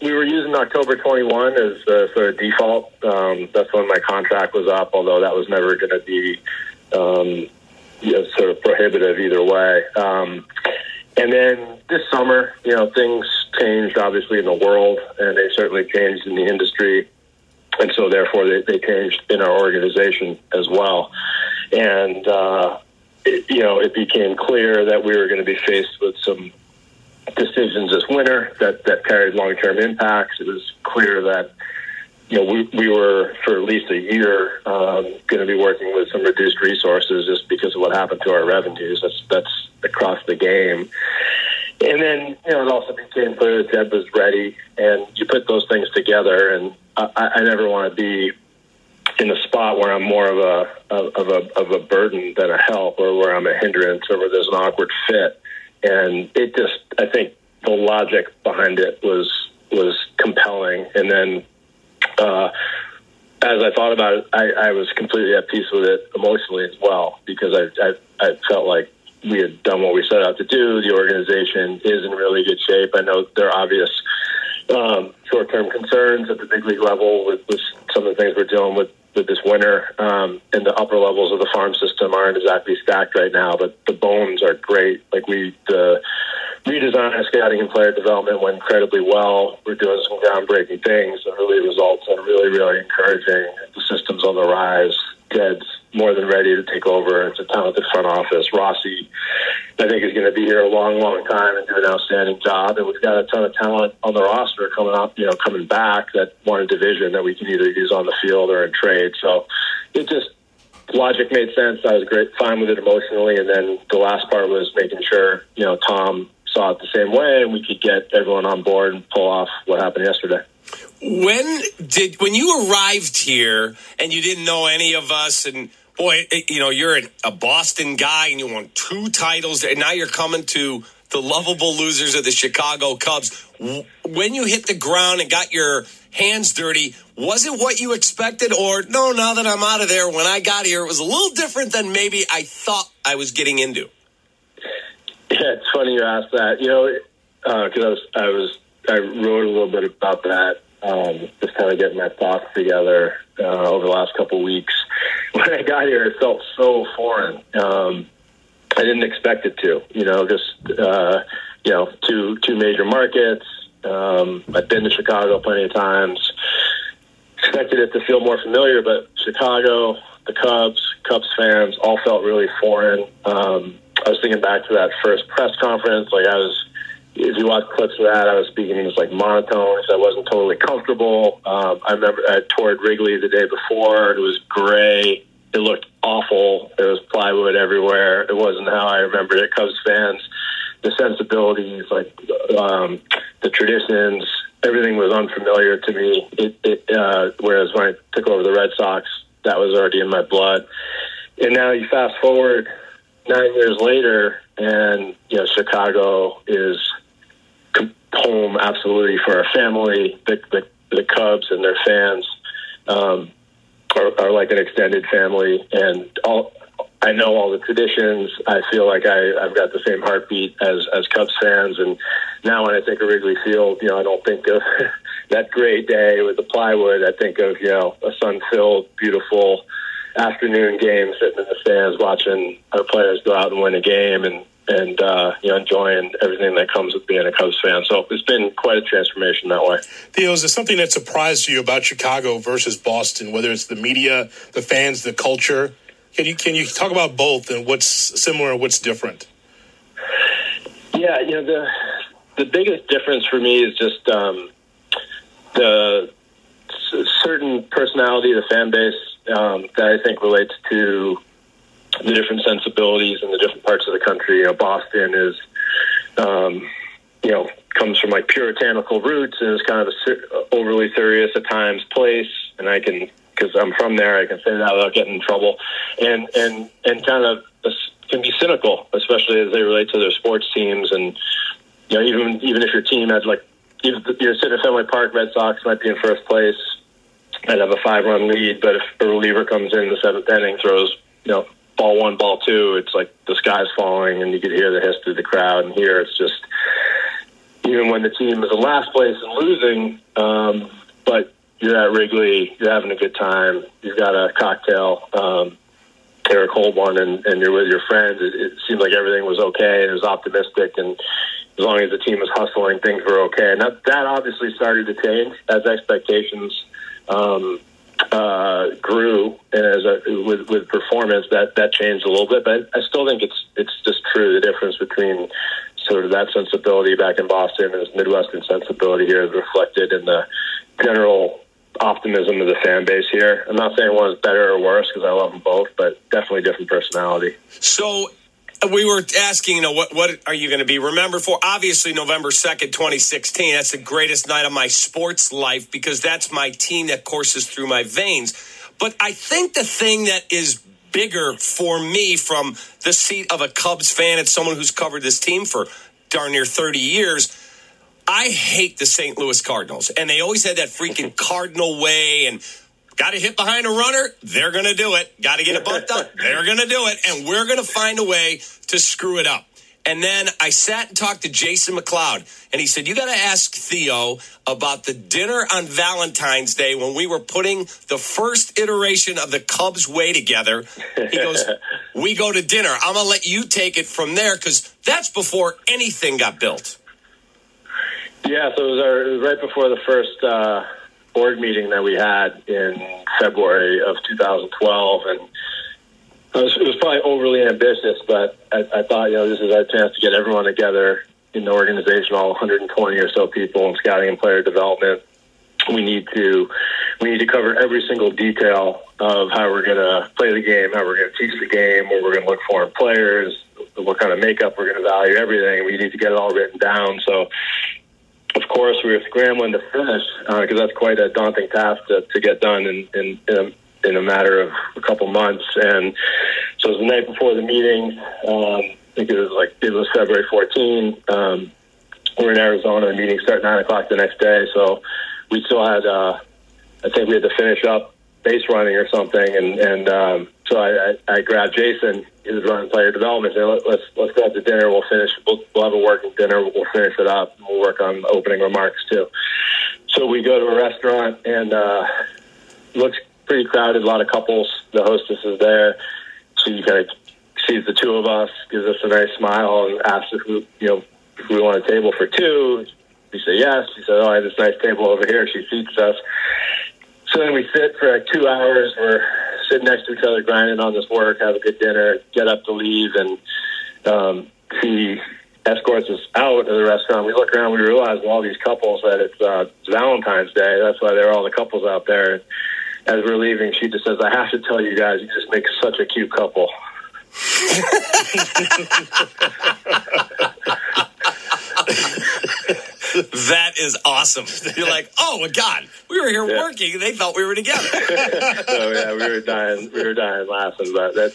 We were using October 21 as the sort of default. Um, that's when my contract was up, although that was never going to be um, sort of prohibitive either way. Um, and then this summer, you know, things changed obviously in the world, and they certainly changed in the industry, and so therefore they, they changed in our organization as well. And uh, it, you know, it became clear that we were going to be faced with some decisions this winter that that carried long term impacts. It was clear that you know, we, we were for at least a year um, going to be working with some reduced resources just because of what happened to our revenues. That's that's across the game. And then you know it also became clear that Jed was ready, and you put those things together. And I, I never want to be in a spot where I'm more of a of a of a burden than a help, or where I'm a hindrance, or where there's an awkward fit. And it just, I think, the logic behind it was was compelling. And then uh, as I thought about it, I, I was completely at peace with it emotionally as well because I, I, I felt like we had done what we set out to do. The organization is in really good shape. I know there are obvious um, short-term concerns at the big league level with, with some of the things we're dealing with with this winter. Um, and the upper levels of the farm system aren't exactly stacked right now, but the bones are great. Like we the redesign our scouting and player development went incredibly well. We're doing some groundbreaking things. The early results are really, really encouraging. The system's on the rise. Jed's more than ready to take over. It's a talented front office. Rossy, I think, is going to be here a long, long time and do an outstanding job. And we've got a ton of talent on the roster coming up, you know, coming back that won a division that we can either use on the field or in trade. So it just logic made sense. I was great, fine with it emotionally, and then the last part was making sure you know Tom saw it the same way, and we could get everyone on board and pull off what happened yesterday. When did when you arrived here and you didn't know any of us and boy, you know you're a Boston guy and you won two titles and now you're coming to the lovable losers of the Chicago Cubs. When you hit the ground and got your hands dirty, was it what you expected or no? Now that I'm out of there, when I got here, it was a little different than maybe I thought I was getting into. Yeah, it's funny you asked that. You know, because uh, I was I was I wrote a little bit about that, um, just kind of getting my thoughts together uh, over the last couple weeks. When I got here, it felt so foreign. Um, I didn't expect it to. You know, just uh, you know, two two major markets. Um, I've been to Chicago plenty of times. Expected it to feel more familiar, but Chicago, the Cubs, Cubs fans all felt really foreign. Um, I was thinking back to that first press conference. Like I was, if you watch clips of that, I was speaking in this like monotone, so I wasn't totally comfortable. Um, I remember I toured Wrigley the day before. It was gray. It looked awful. There was plywood everywhere. It wasn't how I remembered it. Cubs fans, the sensibilities, like um, the traditions, everything was unfamiliar to me. It, it uh, whereas when I took over the Red Sox, that was already in my blood. And now you fast forward nine years later, and you know Chicago is home absolutely for our family. The the, the Cubs and their fans um, are, are like an extended family, and all. I know all the traditions. I feel like I, I've got the same heartbeat as as Cubs fans, and now when I think of Wrigley Field, you know, I don't think of that great day with the plywood. I think of you know a sun-filled, beautiful afternoon game, sitting in the stands watching our players go out and win a game, and and uh, you know enjoying everything that comes with being a Cubs fan. So it's been quite a transformation that way. Theo, is there something that surprised you about Chicago versus Boston? Whether it's the media, the fans, the culture. Can you can you talk about both and what's similar and what's different? Yeah, you know the the biggest difference for me is just um, the certain personality of the fan base um, that I think relates to the different sensibilities in the different parts of the country. You know, Boston is, um, you know, comes from like puritanical roots and is kind of a ser- overly serious at times place. And I can, because I'm from there, I can say that without getting in trouble. And and and kind of can be cynical, especially as they relate to their sports teams. And you know, even even if your team had like, you're sitting at Fenway Park, Red Sox might be in first place I'd have a five run lead, but if a reliever comes in the seventh inning, throws, you know, ball one, ball two, it's like the sky's falling and you could hear the hiss through the crowd. And here it's just, even when the team is in last place and losing, um, but you're at Wrigley, you're having a good time, you've got a cocktail, um, or a cold one, and, and you're with your friends, it, it seemed like everything was okay and it was optimistic. And as long as the team was hustling, things were okay. And that, that obviously started to change as expectations um, uh, grew and as a, with with performance that that changed a little bit. But I still think it's it's just true the difference between sort of that sensibility back in Boston and this Midwestern sensibility here is reflected in the general optimism of the fan base here. I'm not saying one is better or worse because I love them both, but definitely different personality. So we were asking, you know, what what are you going to be remembered for? Obviously, November second, twenty sixteen. That's the greatest night of my sports life because that's my team that courses through my veins. But I think the thing that is bigger for me from the seat of a Cubs fan and someone who's covered this team for darn near thirty years. I hate the St. Louis Cardinals, and they always had that freaking Cardinal way and Got to hit behind a runner? They're going to do it. Got to get a bunt up? They're going to do it. And we're going to find a way to screw it up. And then I sat and talked to Jason McLeod, and he said, You got to ask Theo about the dinner on Valentine's Day when we were putting the first iteration of the Cubs way together. He goes, We go to dinner. I'm going to let you take it from there because that's before anything got built. Yeah, so it was, our, it was right before the first. Uh board meeting that we had in February of 2012, and it was, it was probably overly ambitious, but I, I thought, you know, this is our chance to get everyone together in the organization, all 120 or so people in scouting and player development. We need to we need to cover every single detail of how we're going to play the game, how we're going to teach the game, where we're going to look for in players, what kind of makeup we're going to value, everything. We need to get it all written down. So of course, we were scrambling to finish because uh, that's quite a daunting task to, to get done in, in, in, a, in a matter of a couple months. And so it was the night before the meeting. Um, I think it was like it was February 14. Um, we're in Arizona. The meeting started nine o'clock the next day, so we still had. Uh, I think we had to finish up base running or something, and and um, so I, I, I grabbed Jason was running player development. Said, Let, let's let's go out to dinner. We'll finish. We'll, we'll have a working dinner. We'll finish it up. We'll work on opening remarks too. So we go to a restaurant and uh, looks pretty crowded. A lot of couples. The hostess is there. She kind of sees the two of us, gives us a nice smile, and asks if we, you know, if we want a table for two. We say yes. She said, "Oh, I have this nice table over here." She seats us. So then we sit for like two hours. We're sitting next to each other, grinding on this work, have a good dinner, get up to leave, and um, he escorts us out of the restaurant. We look around, we realize all these couples that it's, uh, Valentine's Day. That's why there are all the couples out there. As we're leaving, she just says, "I have to tell you guys, you just make such a cute couple." That is awesome. You're like, oh my god, we were here Yeah. working, and they thought we were together. so yeah, we were dying. We were dying laughing. But that,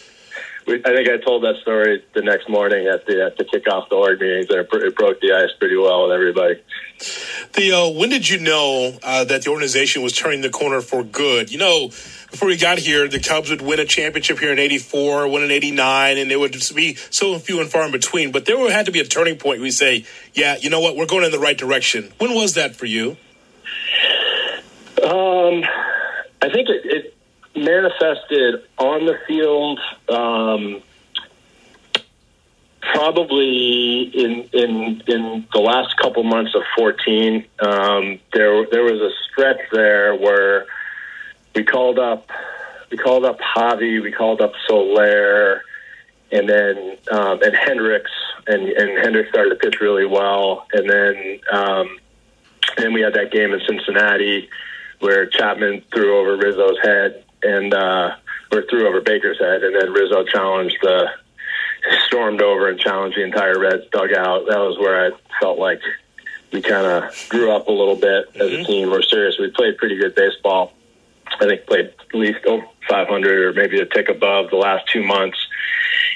we, I think I told that story the next morning at the at the kickoff the org meetings, and it, it broke the ice pretty well with everybody. Theo, when did you know uh, that the organization was turning the corner for good? You know, before we got here, the Cubs would win a championship here in '84, win in '89, and it would just be so few and far in between. But there had to be a turning point. We say, "Yeah, you know what? We're going in the right direction." When was that for you? Um, I think it, it manifested on the field. Um, probably in in in the last couple months of 14 um, there there was a stretch there where we called up we called up Javy we called up Soler and then um, and Hendricks and and Hendricks started to pitch really well and then um, then we had that game in Cincinnati where Chapman threw over Rizzo's head and uh, or threw over Baker's head and then Rizzo challenged the stormed over and challenged the entire Reds dugout. That was where I felt like we kind of grew up a little bit as a team. We're serious. We played pretty good baseball. I think played at least over 500 or maybe a tick above the last two months.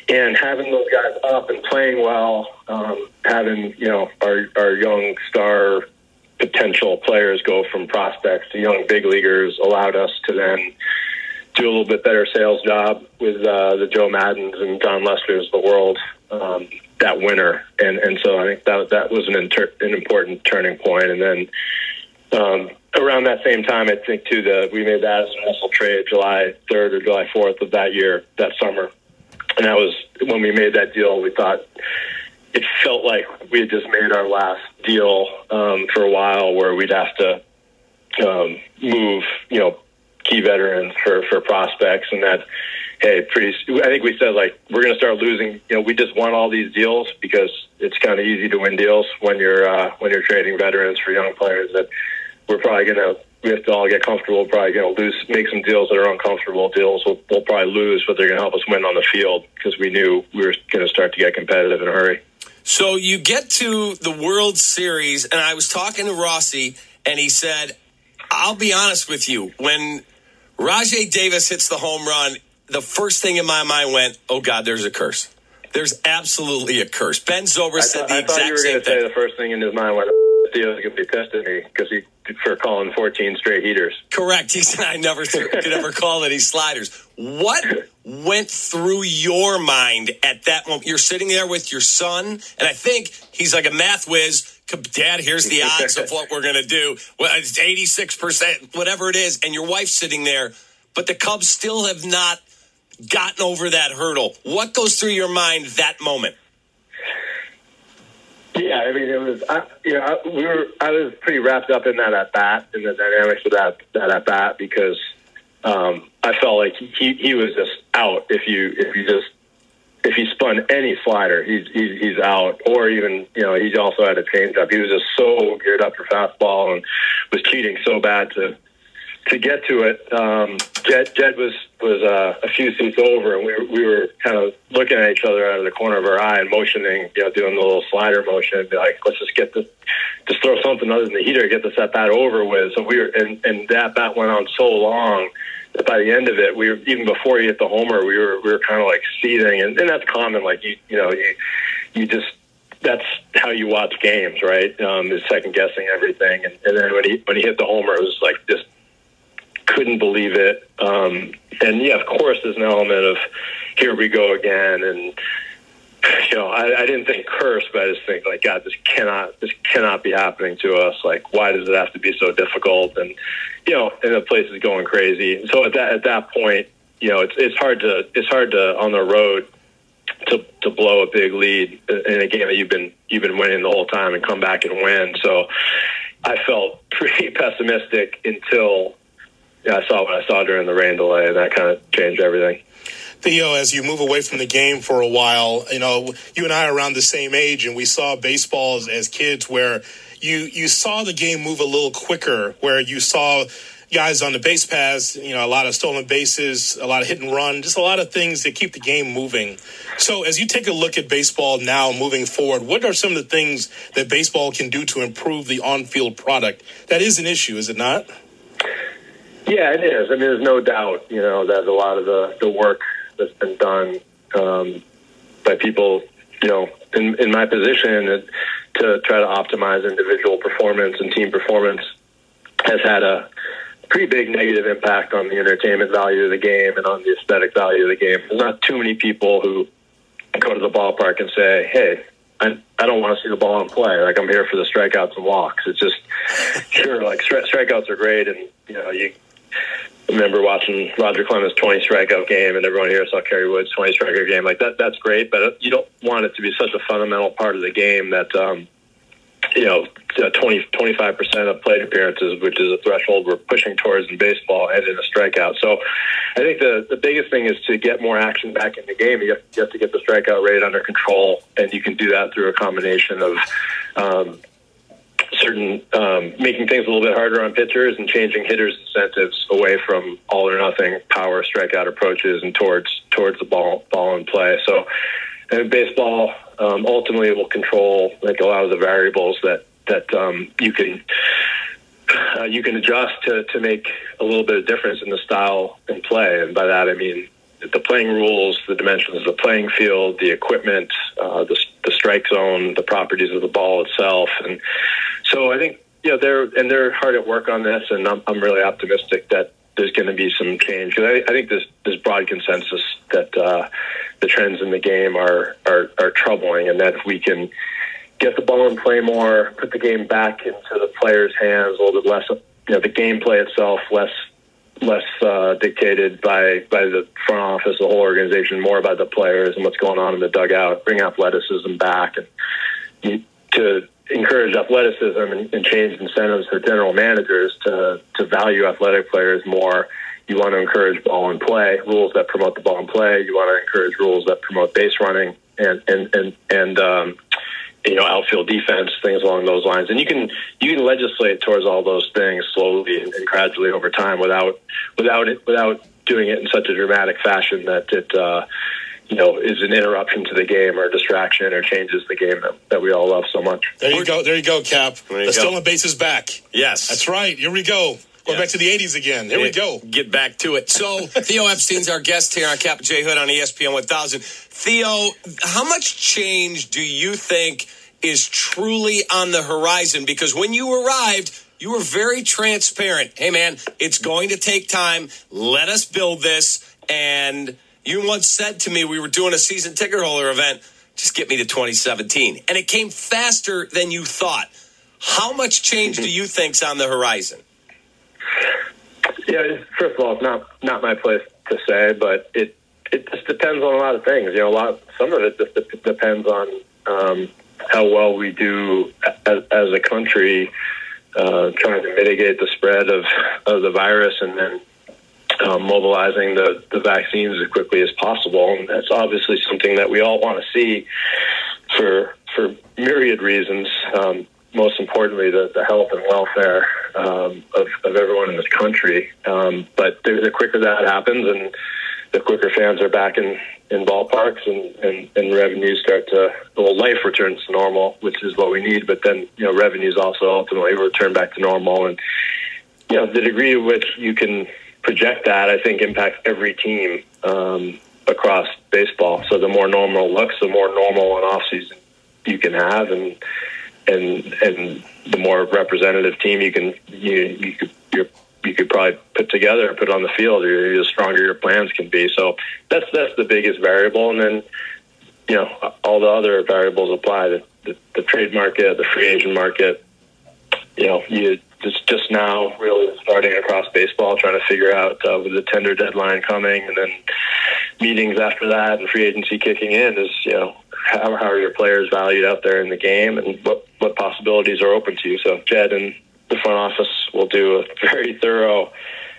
And having those guys up and playing well, um, having you know our our young star potential players go from prospects to young big leaguers allowed us to then do a little bit better sales job with uh, the Joe Maddons and Jon Lester's of the world um, that winter, and and so I think that that was an inter- an important turning point. And then um, around that same time, I think too the we made that Addison Russell trade July third or July fourth of that year that summer, and that was when we made that deal. We thought it felt like we had just made our last deal um, for a while, where we'd have to um, move, you know, key veterans for for prospects, and that hey, pretty. I think we said like we're going to start losing. You know, we just won all these deals because it's kind of easy to win deals when you're uh, when you're trading veterans for young players. That we're probably going to. We have to all get comfortable. Probably going to lose, make some deals that are uncomfortable deals. We'll, we'll probably lose, but they're going to help us win on the field because we knew we were going to start to get competitive in a hurry. So you get to the World Series, and I was talking to Rossy, and he said, I'll be honest with you. When Rajai Davis hits the home run, the first thing in my mind went, oh, God, there's a curse. There's absolutely a curse. Ben Zobrist said th- the I thought you exact were same going to say thing. the first thing in his mind went, Theo's going to be pissed at me because he for calling 14 straight heaters. Correct. He said, I never could ever call any sliders. What went through your mind at that moment? You're sitting there with your son, and I think he's like a math whiz. Dad, here's the odds of what we're going to do. Well, it's 86%, whatever it is. And your wife's sitting there, but the Cubs still have not gotten over that hurdle. What goes through your mind that moment? Yeah, I mean, it was, I, you know, I, we were, I was pretty wrapped up in that at bat and the dynamics of that, that at bat because um, I felt like he, he was just out if you, if you just, if he spun any slider, he's, he's, he's out. Or even, you know, he also had a changeup. He was just so geared up for fastball and was cheating so bad to, to get to it. Um, Jed, Jed was was uh, a few seats over, and we were, we were kind of looking at each other out of the corner of our eye and motioning, you know, doing the little slider motion, be like, let's just get this, just throw something other than the heater, get this at bat over with. So we were, and, and that bat went on so long that by the end of it, we were even before he hit the homer, we were we were kind of like seething, and, and that's common. Like you, you know, you you just that's how you watch games, right? Um, is second guessing everything, and, and then when he when he hit the homer, it was like just couldn't believe it. Um, and yeah, of course, there's an element of here we go again, and you know, I, I didn't think curse, but I just think like God, this cannot this cannot be happening to us. Like, why does it have to be so difficult? And you know, and the place is going crazy. So at that at that point, you know, it's it's hard to it's hard to on the road to to blow a big lead in a game that you've been you've been winning the whole time and come back and win. So I felt pretty pessimistic until yeah, I saw what I saw during the rain delay, and that kind of changed everything. Theo, as you move away from the game for a while, you know, you and I are around the same age, and we saw baseball as, as kids where you you saw the game move a little quicker, where you saw guys on the base paths, you know, a lot of stolen bases, a lot of hit and run, just a lot of things that keep the game moving. So, as you take a look at baseball now moving forward, what are some of the things that baseball can do to improve the on field product? That is an issue, is it not? Yeah, it is. I mean, there's no doubt, you know, that a lot of the, the work that's been done um, by people, you know, in, in my position to try to optimize individual performance and team performance has had a pretty big negative impact on the entertainment value of the game and on the aesthetic value of the game. There's not too many people who go to the ballpark and say, "Hey, I, I don't want to see the ball in play. Like I'm here for the strikeouts and walks." It's just sure, like stri- strikeouts are great, and you know you remember watching Roger Clemens' 20 strikeout game, and everyone here saw Kerry Wood's 20 strikeout game. Like that, that's great, but you don't want it to be such a fundamental part of the game that um, you know, 20, 25% of plate appearances, which is a threshold we're pushing towards in baseball, and in a strikeout. So I think the, the biggest thing is to get more action back in the game. You have, you have to get the strikeout rate under control, and you can do that through a combination of um, certain um, making things a little bit harder on pitchers and changing hitters' incentives away from all or nothing power strikeout approaches and towards towards the ball ball in play. So and baseball um, ultimately will control like a lot of the variables that that um, you can uh, you can adjust to to make a little bit of difference in the style and play. And by that I mean the playing rules, the dimensions of the playing field, the equipment, uh, the, the strike zone, the properties of the ball itself, and so I think you know they're and they're hard at work on this, and I'm, I'm really optimistic that there's going to be some change. I, I think there's there's broad consensus that uh, the trends in the game are, are are troubling, and that if we can get the ball in play more, put the game back into the players' hands a little bit less, you know, the gameplay itself less less uh, dictated by by the front office, the whole organization, more by the players and what's going on in the dugout. Bring athleticism back and to encourage athleticism and, and change incentives for general managers to to value athletic players more. You want to encourage ball and play rules that promote the ball and play. You want to encourage rules that promote base running and and and and um, you know outfield defense, things along those lines. And you can you can legislate towards all those things slowly and, gradually over time without without it without doing it in such a dramatic fashion that it. Uh, you know, is an interruption to the game or distraction or changes the game that, that we all love so much. There you go. There you go, Kap. you the go. stolen base is back. Yes. That's right. Here we go. Going Yes. back to the 80s again. Here we go. Get back to it. So, Theo Epstein's our guest here on Kap J Hood on ESPN 1000. Theo, how much change do you think is truly on the horizon? Because when you arrived, you were very transparent. Hey, man, it's going to take time. Let us build this. And you once said to me, we were doing a season ticket holder event, just get me to 2017. And it came faster than you thought. How much change do you think's on the horizon? Yeah, first of all, it's not not my place to say, but it it just depends on a lot of things. You know, a lot some of it just dep- depends on um, how well we do as, as a country uh, trying to mitigate the spread of of the virus, and then um, mobilizing the the vaccines as quickly as possible. And that's obviously something that we all want to see for for myriad reasons. Um, most importantly, the, the health and welfare um, of, of everyone in this country. Um, but the, the quicker that happens, and the quicker fans are back in, in ballparks, and, and, and revenues start to well, life returns to normal, which is what we need. But then you know, revenues also ultimately return back to normal, and you know, the degree to which you can project that, I think, impacts every team um, across baseball. So the more normal looks, the more normal an off season you can have, and and and the more representative team you can you you could you're, you could probably put together and put on the field, the stronger your plans can be. So that's that's the biggest variable, and then you know all the other variables apply: the, the, the trade market, the free agent market. You know, you just just now really starting across baseball, trying to figure out uh, with the tender deadline coming, and then meetings after that, and free agency kicking in is you know how, how are your players valued out there in the game, and what what possibilities are open to you. So Jed and the front office will do a very thorough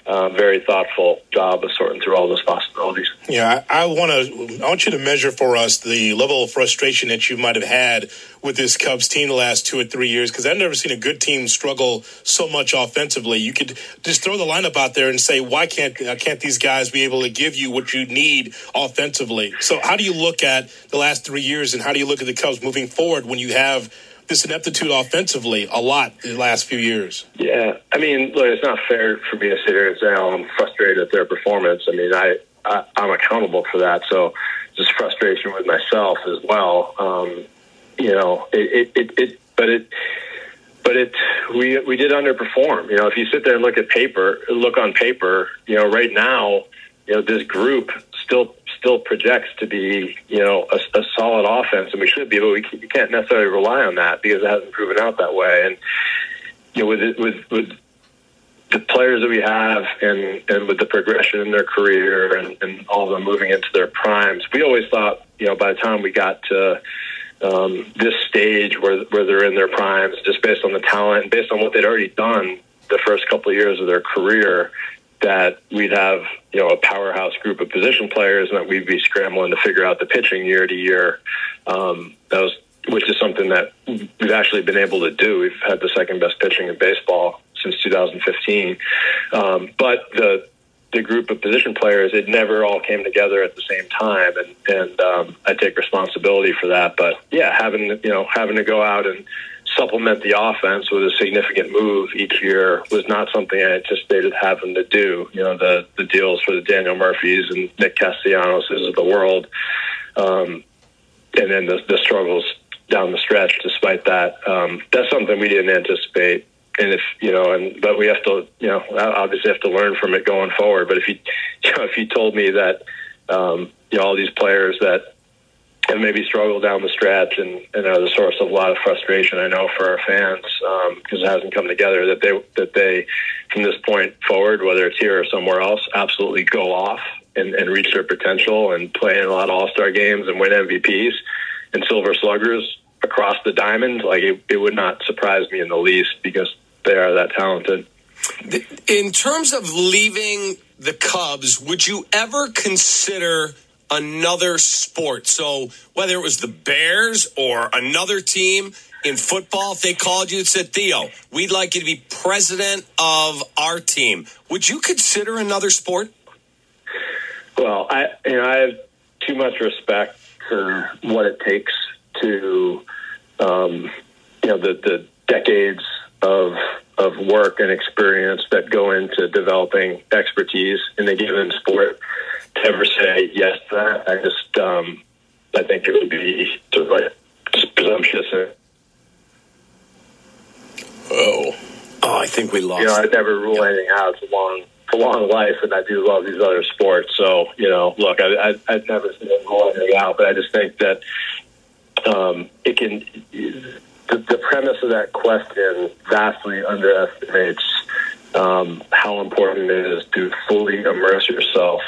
uh, very thoughtful job of sorting through all those possibilities. Yeah, I, want to. I want you to measure for us the level of frustration that you might have had with this Cubs team the last two or three years. Because I've never seen a good team struggle so much offensively. You could just throw the lineup out there and say, "Why can't uh, can't these guys be able to give you what you need offensively?" So, how do you look at the last three years, and how do you look at the Cubs moving forward when you have this ineptitude offensively a lot the last few years. Yeah, I mean, look, it's not fair for me to sit here and say, "Oh, I'm frustrated at their performance." I mean, I, I I'm accountable for that, so just frustration with myself as well. Um, you know, it, it, it, it, but it, but it, we we did underperform. You know, if you sit there and look at paper, look on paper, you know, right now, you know, this group still still projects to be, you know, a, a solid offense, and we should be, but we, can't necessarily rely on that because it hasn't proven out that way. And you know, with with with the players that we have, and and with the progression in their career, and, and all of them moving into their primes, we always thought, you know, by the time we got to um, this stage where where they're in their primes, just based on the talent, based on what they'd already done the first couple of years of their career, that we'd have you know a powerhouse group of position players, and that we'd be scrambling to figure out the pitching year to year. Um, that was which is something that we've actually been able to do. We've had the second best pitching in baseball since 2015, um, but the the group of position players, it never all came together at the same time, and and um, I take responsibility for that. But yeah, having you know having to go out and supplement the offense with a significant move each year was not something I anticipated having to do. You know, the the deals for the Daniel Murphys and Nick Castellanos of the world, um, and then the, the struggles down the stretch. Despite that, um, that's something we didn't anticipate. And if you know, and but we have to, you know, obviously have to learn from it going forward. But if you, you know, if you told me that, um, you know, all these players that and maybe struggle down the stretch and, and are the source of a lot of frustration I know for our fans because um, it hasn't come together that they that they from this point forward whether it's here or somewhere else absolutely go off and, and reach their potential and play in a lot of all-star games and win MVPs and silver sluggers across the diamond like it, it would not surprise me in the least because they are that talented. In terms of leaving the Cubs would you ever consider another sport. So whether it was the Bears or another team in football, if they called you and said, Theo, we'd like you to be president of our team, would you consider another sport? Well, I you know I have too much respect for what it takes to um, you know the the decades of of work and experience that go into developing expertise in a given sport to ever say yes to that. I just, um, I think it would be sort of like presumptuous. Oh, oh, I think we lost. You know, I'd never rule anything out. It's a long, a long life, and I do love these other sports. So, you know, look, I, I, I'd never rule anything out, but I just think that um, it can. The, the premise of that question vastly underestimates um, how important it is to fully immerse yourself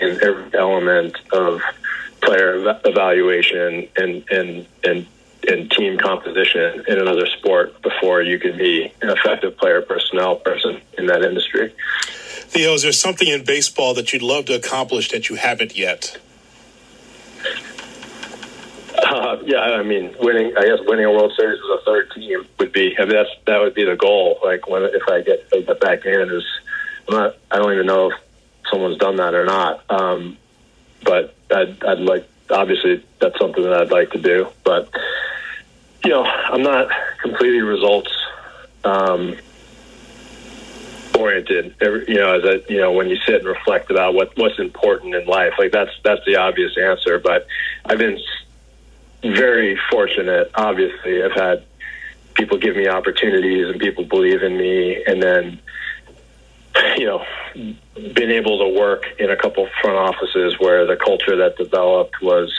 in every element of player evaluation and and and and team composition in another sport before you can be an effective player personnel person in that industry. Theo, is there something in baseball that you'd love to accomplish that you haven't yet? Uh, yeah, I mean, winning. I guess winning a World Series with a third team would be. I mean, that's that would be the goal. Like when if I get, if I get back in, is I'm not. I don't even know if someone's done that or not. Um, but I'd, I'd like, obviously, that's something that I'd like to do. But, you know, I'm not completely results um, oriented. Every, you know, as you know, when you sit and reflect about what what's important in life, like that's that's the obvious answer. But I've been very fortunate. Obviously, I've had people give me opportunities and people believe in me, and then you know, been able to work in a couple front offices where the culture that developed was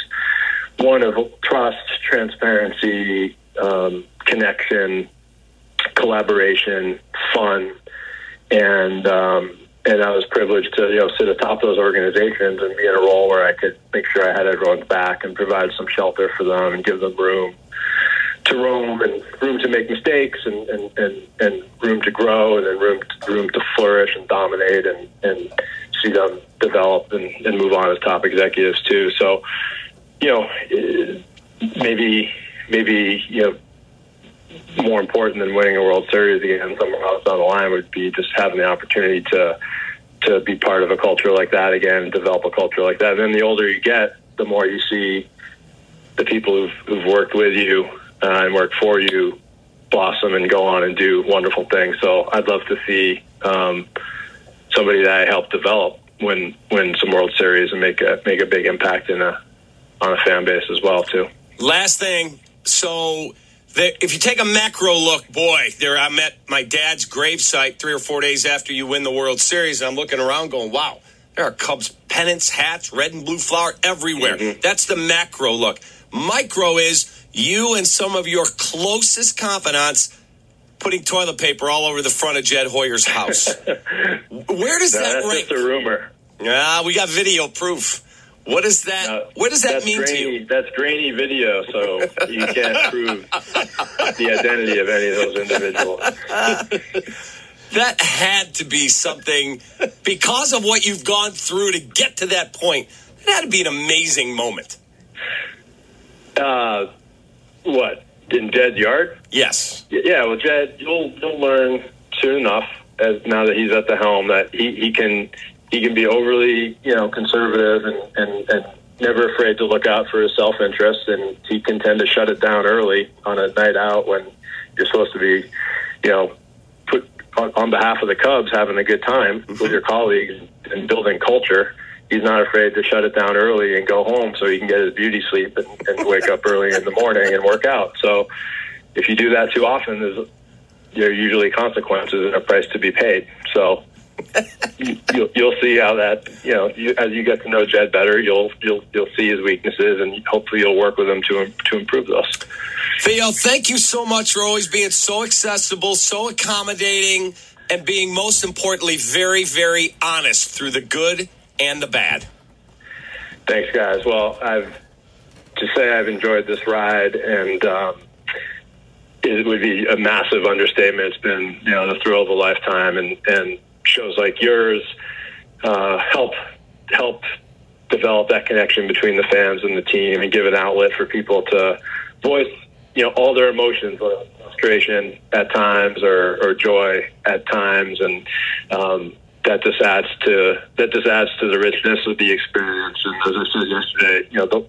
one of trust, transparency, um, connection, collaboration, fun, and um, and I was privileged to you know sit atop those organizations and be in a role where I could make sure I had everyone's back and provide some shelter for them and give them room to roam and room to make mistakes and, and, and, and grow and then room room to flourish and dominate and, and see them develop and, and move on as top executives too. So, you know, eh, maybe maybe you know more important than winning a World Series again somewhere else down the line would be just having the opportunity to to be part of a culture like that again, develop a culture like that. And then the older you get, the more you see the people who've, who've worked with you uh, and worked for you blossom and go on and do wonderful things. So I'd love to see um, somebody that I helped develop win win some World Series and make a make a big impact in a on a fan base as well too. Last thing, so if you take a macro look, boy, there I'm at my dad's gravesite three or four days after you win the World Series, and I'm looking around going, wow, there are Cubs pennants, hats, red and blue flower everywhere. Mm-hmm. That's the macro look. Micro is you and some of your closest confidants putting toilet paper all over the front of Jed Hoyer's house. Where does No, that that's rank? just a rumor. Yeah, we got video proof. What does that? Uh, what does that that's mean to grainy, you? That's grainy video, so you can't prove the identity of any of those individuals. That had to be something because of what you've gone through to get to that point. It had to be an amazing moment. Uh, what in Jed's yard? Yes. Yeah, well, Jed, you'll you'll learn soon enough as now that he's at the helm that he, he can he can be overly you know conservative and, and, and never afraid to look out for his self interest, and he can tend to shut it down early on a night out when you're supposed to be you know put on, on behalf of the Cubs having a good time mm-hmm. with your colleagues and building culture. He's not afraid to shut it down early and go home so he can get his beauty sleep and, and wake up early in the morning and work out. So if you do that too often, there's there are usually consequences and a price to be paid. So you, you'll, you'll see how that you know you, as you get to know Jed better, you'll you'll you'll see his weaknesses and hopefully you'll work with him to to improve those. Theo, thank you so much for always being so accessible, so accommodating, and being most importantly very, very honest through the good and the bad. Thanks, guys. Well, I've to say I've enjoyed this ride, and um, it would be a massive understatement. It's been you know the thrill of a lifetime, and and shows like yours uh, help help develop that connection between the fans and the team, and give an outlet for people to voice you know all their emotions, frustration at times or, or joy at times, and um, that just adds to that just adds to the richness of the experience. And as I said yesterday, you know, the,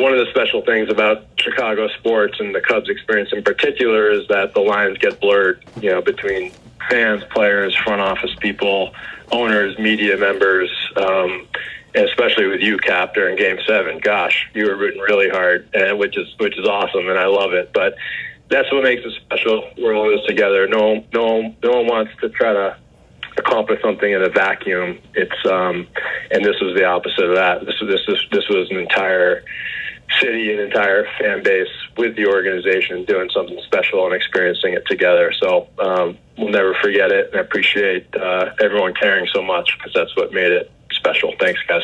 one of the special things about Chicago sports and the Cubs experience in particular is that the lines get blurred, you know, between fans, players, front office people, owners, media members. Um, and especially with you, Kap, during Game Seven. Gosh, you were rooting really hard, and which is which is awesome, and I love it. But that's what makes it special. We're all in this together. No, no, no one wants to try to accomplish something in a vacuum. It's um, and this was the opposite of that. This this was this was an entire city, an entire fan base with the organization doing something special and experiencing it together. So um, we'll never forget it, and I appreciate uh, everyone caring so much because that's what made it special. Thanks, guys.